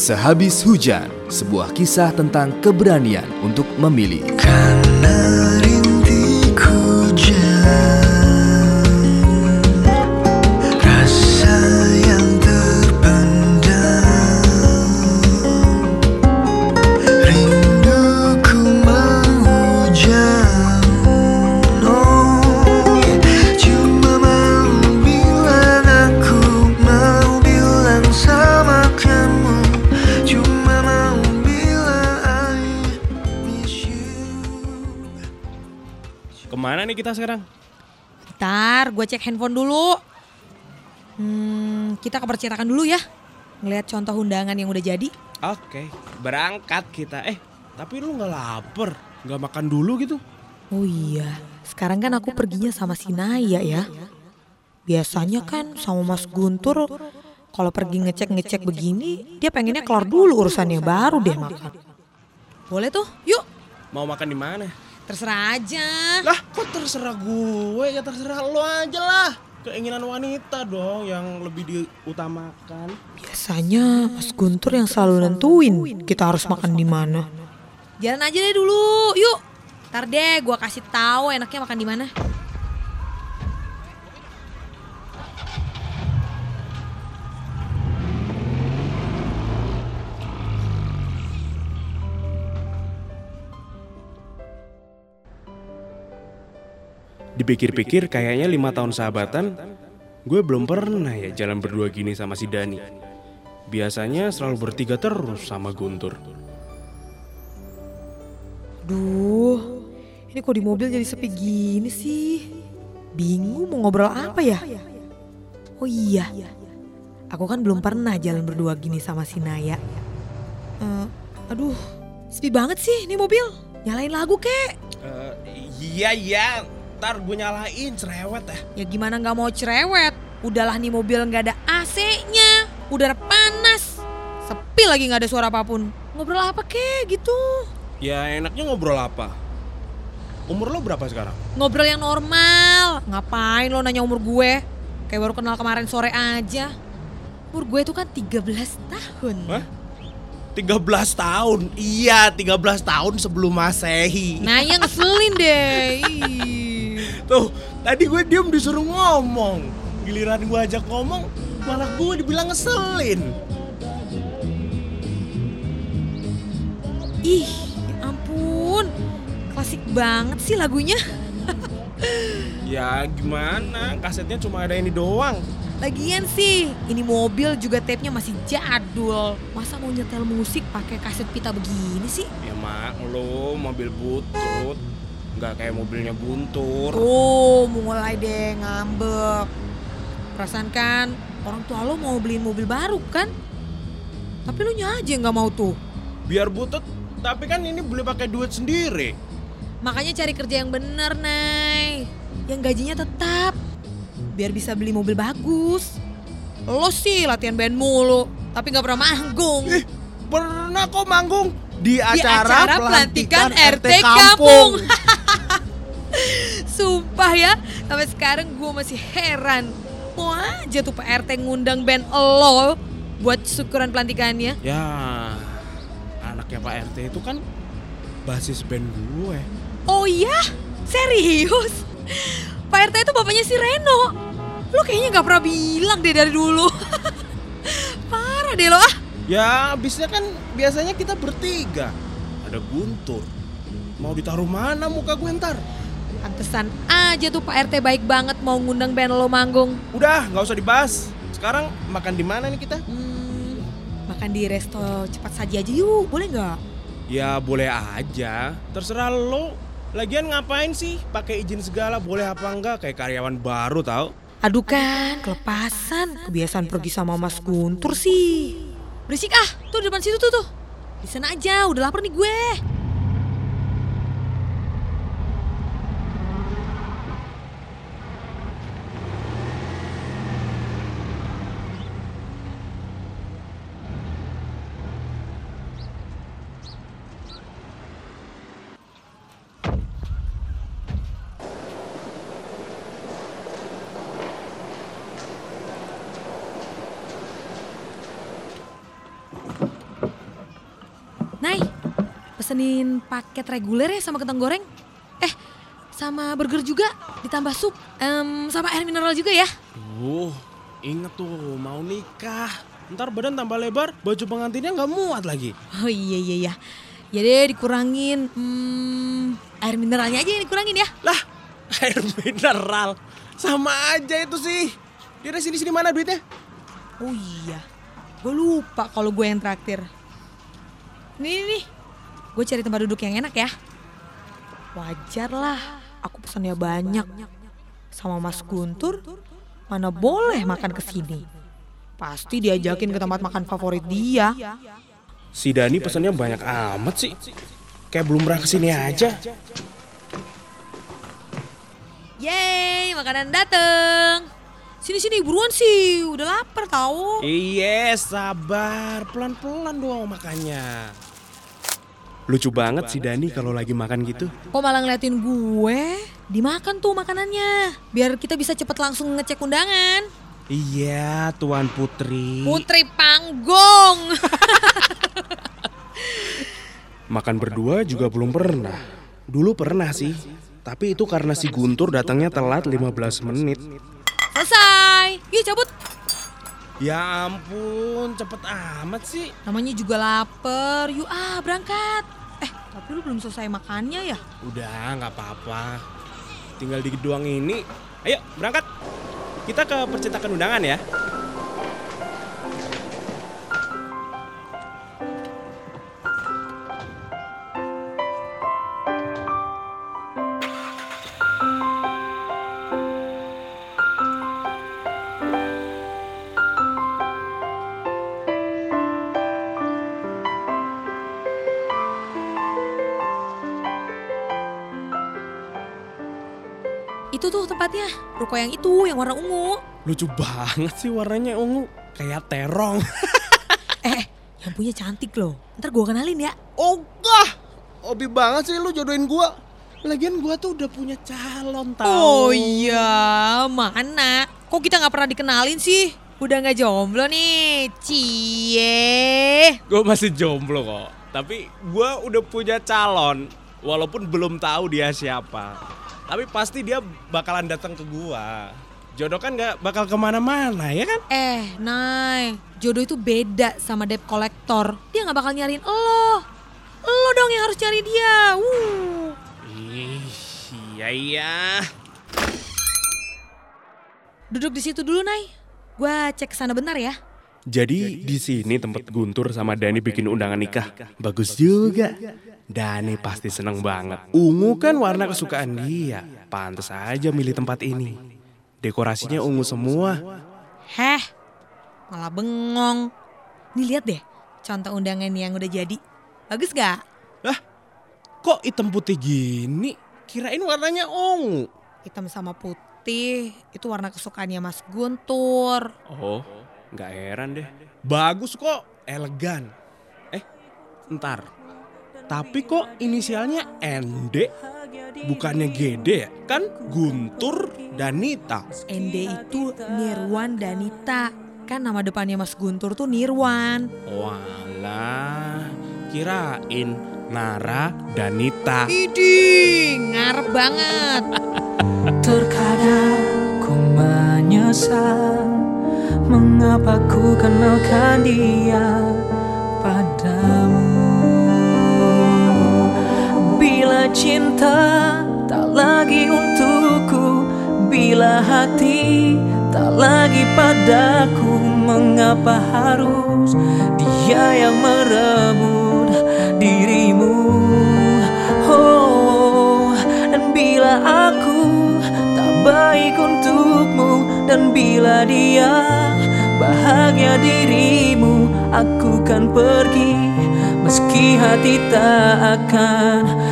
Sehabis hujan, sebuah kisah tentang keberanian untuk memilih. Karena Ke mana nih kita sekarang? Ntar gue cek handphone dulu. Hmm, kita ke percetakan dulu ya. Ngeliat contoh undangan yang udah jadi. Oke, berangkat kita. Eh, tapi lu nggak lapar? Nggak makan dulu gitu? Oh iya, sekarang kan aku perginya sama si Naya ya. Biasanya kan sama Mas Guntur kalau pergi ngecek-ngecek begini, dia pengennya kelar dulu urusannya baru deh makan. Boleh tuh, yuk. Mau makan di mana? Terserah aja. Lah, kok terserah gue? Ya terserah lo aja lah. Keinginan wanita dong yang lebih diutamakan. Biasanya Mas Guntur yang selalu nentuin kita harus makan di mana. Jalan aja deh dulu, yuk. Ntar deh gua kasih tahu enaknya makan di mana. Dipikir-pikir kayaknya lima tahun sahabatan, gue belum pernah ya jalan berdua gini sama si Dani. Biasanya selalu bertiga terus sama Guntur. Duh, ini kok di mobil jadi sepi gini sih? Bingung mau ngobrol apa ya? Oh iya, aku kan belum pernah jalan berdua gini sama si Naya. Eh, aduh, sepi banget sih ini mobil. Nyalain lagu kek. Eh, iya iya, ntar gue nyalain cerewet ya. Ya gimana nggak mau cerewet? Udahlah nih mobil nggak ada AC-nya, udara panas, sepi lagi nggak ada suara apa pun. Ngobrol apa kek gitu? Ya enaknya ngobrol apa? Umur lo berapa sekarang? Ngobrol yang normal. Ngapain lo nanya umur gue? Kayak baru kenal kemarin sore aja. Umur gue itu kan 13 tahun. Hah? 13 tahun. Iya, 13 tahun sebelum Masehi. Nah yang ngeselin deh. Tuh, tadi gue diem disuruh ngomong. Giliran gue ajak ngomong, malah gue dibilang ngeselin. Ih, ya ampun. Klasik banget sih lagunya. Ya gimana, kasetnya cuma ada ini doang. Lagian sih, ini mobil juga tape-nya masih jadul. Masa mau nyetel musik pakai kaset pita begini sih? Ya mak, lo mobil butut. Nggak kayak mobilnya Guntur. Oh, mulai deh ngambek. Perasaan kan orang tua lo mau beliin mobil baru kan? Tapi lu nya aja nggak mau tuh. Biar butut, tapi kan ini boleh pakai duit sendiri. Makanya cari kerja yang bener, Nay. Yang gajinya tetap. Biar bisa beli mobil bagus. Lo sih latihan band mulu, tapi nggak pernah manggung. Ih, pernah kok manggung di Di acara, acara pelantikan RT kampung. kampung. Sumpah ya, sampai sekarang gue masih heran. Mau aja tuh Pak RT ngundang band lo buat syukuran pelantikannya. Ya, anaknya Pak RT itu kan basis band gue. Oh iya? Serius? Pak RT itu bapaknya si Reno. Lo kayaknya gak pernah bilang deh dari dulu. Parah deh lo ah. Ya, abisnya kan biasanya kita bertiga. Ada Guntur. Mau ditaruh mana muka gue ntar? Pantesan aja tuh Pak RT baik banget mau ngundang band lo manggung. Udah, nggak usah dibahas. Sekarang makan di mana nih kita? Hmm, makan di resto cepat saji aja yuk, boleh nggak? Ya boleh aja, terserah lo. Lagian ngapain sih pakai izin segala boleh apa enggak kayak karyawan baru tau? Aduh kan, kelepasan. Kebiasaan pergi sama Mas Guntur sih. Berisik ah, tuh di depan situ tuh tuh. Di sana aja, udah lapar nih gue. Nay, pesenin paket reguler ya sama kentang goreng. Eh, sama burger juga, ditambah sup, em, sama air mineral juga ya. Duh, inget tuh mau nikah. Ntar badan tambah lebar, baju pengantinnya nggak muat lagi. Oh iya iya iya. Ya deh dikurangin, hmm, air mineralnya aja yang dikurangin ya. Lah, air mineral. Sama aja itu sih. Dia sini sini mana duitnya? Oh iya, gue lupa kalau gue yang traktir. Nih nih, nih. gue cari tempat duduk yang enak ya. Wajar lah, aku pesannya banyak. Sama Mas Guntur, mana boleh makan ke sini. Pasti diajakin ke tempat makan favorit dia. Si Dani pesannya banyak amat sih. Kayak belum pernah ke sini aja. Yeay, makanan dateng. Sini-sini buruan sih, udah lapar tahu. Iya, sabar. Pelan-pelan doang makannya. Lucu banget si Dani kalau lagi makan gitu. Kok malah ngeliatin gue? Dimakan tuh makanannya. Biar kita bisa cepet langsung ngecek undangan. Iya, Tuan Putri. Putri Panggung. Makan berdua juga belum pernah. Dulu pernah sih. Tapi itu karena si Guntur datangnya telat 15 menit. Selesai. Yuk cabut. Ya ampun, cepet amat sih. Namanya juga lapar. Yuk ah berangkat. Eh tapi lu belum selesai makannya ya? Udah, nggak apa-apa. Tinggal dikit doang ini. Ayo, berangkat. Kita ke percetakan undangan ya. Itu tuh tempatnya. Ruko yang itu, yang warna ungu. Lucu banget sih warnanya ungu. Kayak terong. Eh, yang punya cantik loh. Ntar gue kenalin ya. Ogah! Hobi banget sih lu jodohin gua. Lagian gua tuh udah punya calon tau. Oh iya, mana? Kok kita nggak pernah dikenalin sih? Udah nggak jomblo nih, cie. Gue masih jomblo kok. Tapi gua udah punya calon. Walaupun belum tahu dia siapa. Tapi pasti dia bakalan datang ke gua. Jodoh kan gak bakal ke mana-mana ya kan? Eh, Nay, jodoh itu beda sama debt collector. Dia nggak bakal nyariin lo. Lo dong yang harus cari dia. Wuh. Ih, iya iya. Duduk di situ dulu, Nay. Gua cek sana bentar ya. Jadi di sini tempat Guntur sama Dani bikin undangan nikah. Bagus juga. Dani pasti seneng banget. Ungu kan warna kesukaan dia. Pantes aja milih tempat ini. Dekorasinya ungu semua. Heh, malah bengong. Nih lihat deh, contoh undangan yang udah jadi. Bagus gak? Lah, kok hitam putih gini? Kirain warnanya ungu. Hitam sama putih, itu warna kesukaannya Mas Guntur. Oh, nggak heran deh. Bagus kok, elegan. Eh, ntar. Tapi kok inisialnya ND? Bukannya GD ya? Kan Guntur Danita. ND itu Nirwan Danita. Kan nama depannya Mas Guntur tuh Nirwan. Walah, kirain Nara Danita. Idih, ngarep banget. Terkadang ku menyesal Mengapa ku kenalkan dia padamu cinta tak lagi untukku. Bila hati tak lagi padaku Mengapa harus dia yang merebut dirimu? Oh, dan bila aku tak baik untukmu Dan bila dia bahagia dirimu Aku kan pergi meski hati tak akan